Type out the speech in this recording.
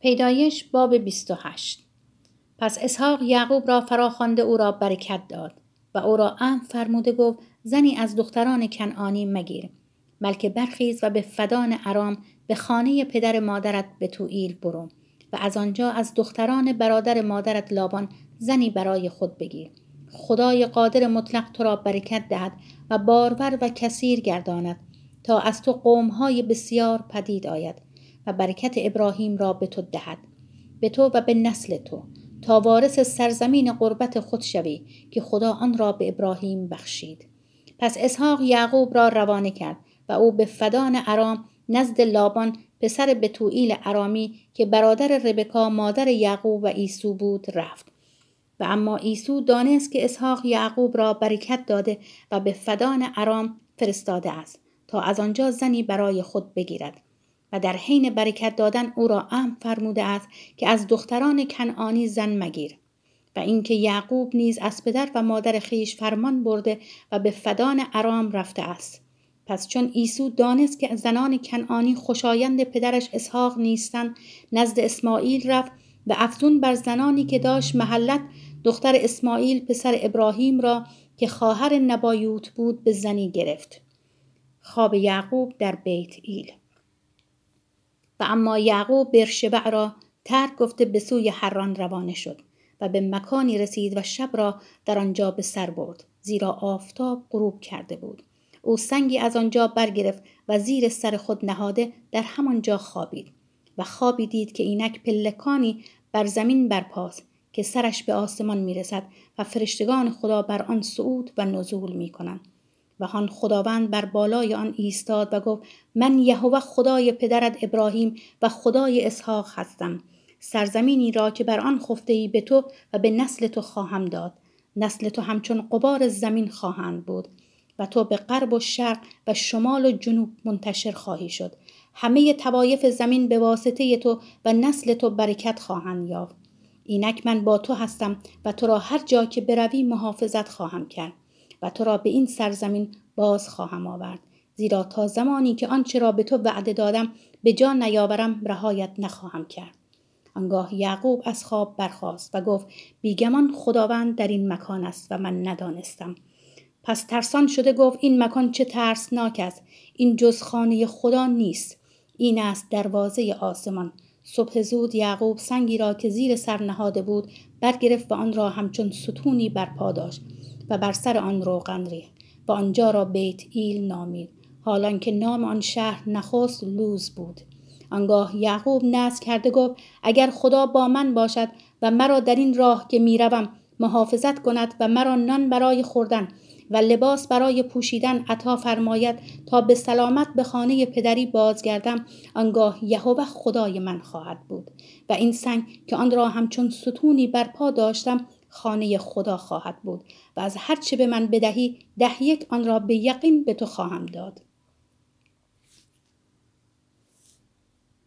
پیدایش باب 28 پس اسحاق یعقوب را فراخوانده او را برکت داد و او را ام فرموده گفت زنی از دختران کنعانی مگیر بلکه برخیز و به فدان ارام به خانه پدر مادرت به توئیل برو و از آنجا از دختران برادر مادرت لابان زنی برای خود بگیر. خدای قادر مطلق تو را برکت دهد و بارور و کثیر گرداند تا از تو قومهای بسیار پدید آید و برکت ابراهیم را به تو دهد. به تو و به نسل تو. تا وارث سرزمین قربت خود شوی که خدا آن را به ابراهیم بخشید. پس اسحاق یعقوب را روانه کرد و او به فدان ارام نزد لابان پسر بتوئیل ارامی که برادر ربکا مادر یعقوب و ایسو بود رفت. و اما ایسو دانست که اسحاق یعقوب را برکت داده و به فدان ارام فرستاده است تا از آنجا زنی برای خود بگیرد. و در حین برکت دادن او را ام فرموده است که از دختران کنعانی زن مگیر و اینکه یعقوب نیز از پدر و مادر خیش فرمان برده و به فدان ارام رفته است. پس چون ایسو دانست که زنان کنعانی خوشایند پدرش اسحاق نیستند نزد اسماعیل رفت و افزون بر زنانی که داشت محلت دختر اسماعیل پسر ابراهیم را که خواهر نبایوت بود به زنی گرفت. خواب یعقوب در بیت ایل. و اما یعقوب برشبع را ترک گفته به سوی حران روانه شد و به مکانی رسید و شب را در آنجا به سر برد زیرا آفتاب غروب کرده بود او سنگی از آنجا برگرفت و زیر سر خود نهاده در همانجا خوابید و خوابی دید که اینک پلکانی بر زمین برپاست که سرش به آسمان می‌رسد و فرشتگان خدا بر آن صعود و نزول می کنند. و هان خداوند بر بالای آن ایستاد و گفت من یهوه خدای پدرت ابراهیم و خدای اسحاق هستم. سرزمینی را که بر آن خفته ای به تو و به نسل تو خواهم داد. نسل تو همچون قبار زمین خواهند بود و تو به غرب و شرق و شمال و جنوب منتشر خواهی شد. همه توایف زمین به واسطه تو و نسل تو برکت خواهند یافت. اینک من با تو هستم و تو را هر جا که بروی محافظت خواهم کرد. و تو را به این سرزمین باز خواهم آورد زیرا تا زمانی که آنچه را به تو وعده دادم به جا نیاورم رهایت نخواهم کرد. آنگاه یعقوب از خواب برخاست و گفت بیگمان خداوند در این مکان است و من ندانستم. پس ترسان شده گفت این مکان چه ترسناک است. این جز خانه خدا نیست. این است دروازه آسمان. صبح زود یعقوب سنگی را که زیر سر نهاده بود برگرفت و آن را همچون ستونی برپا داشت. و بر سر آن روغن ریخت. و آنجا را بیت ایل نامید. حالان که نام آن شهر نخست لوز بود. آنگاه یعقوب نزد کرده گفت اگر خدا با من باشد و مرا در این راه که می‌روم محافظت کند و مرا نان برای خوردن و لباس برای پوشیدن عطا فرماید تا به سلامت به خانه پدری بازگردم آنگاه یهوه خدای من خواهد بود. و این سنگ که آن را همچون ستونی برپا داشتم خانه خدا خواهد بود و از هر چه به من بدهی ده یک آن را به یقین به تو خواهم داد.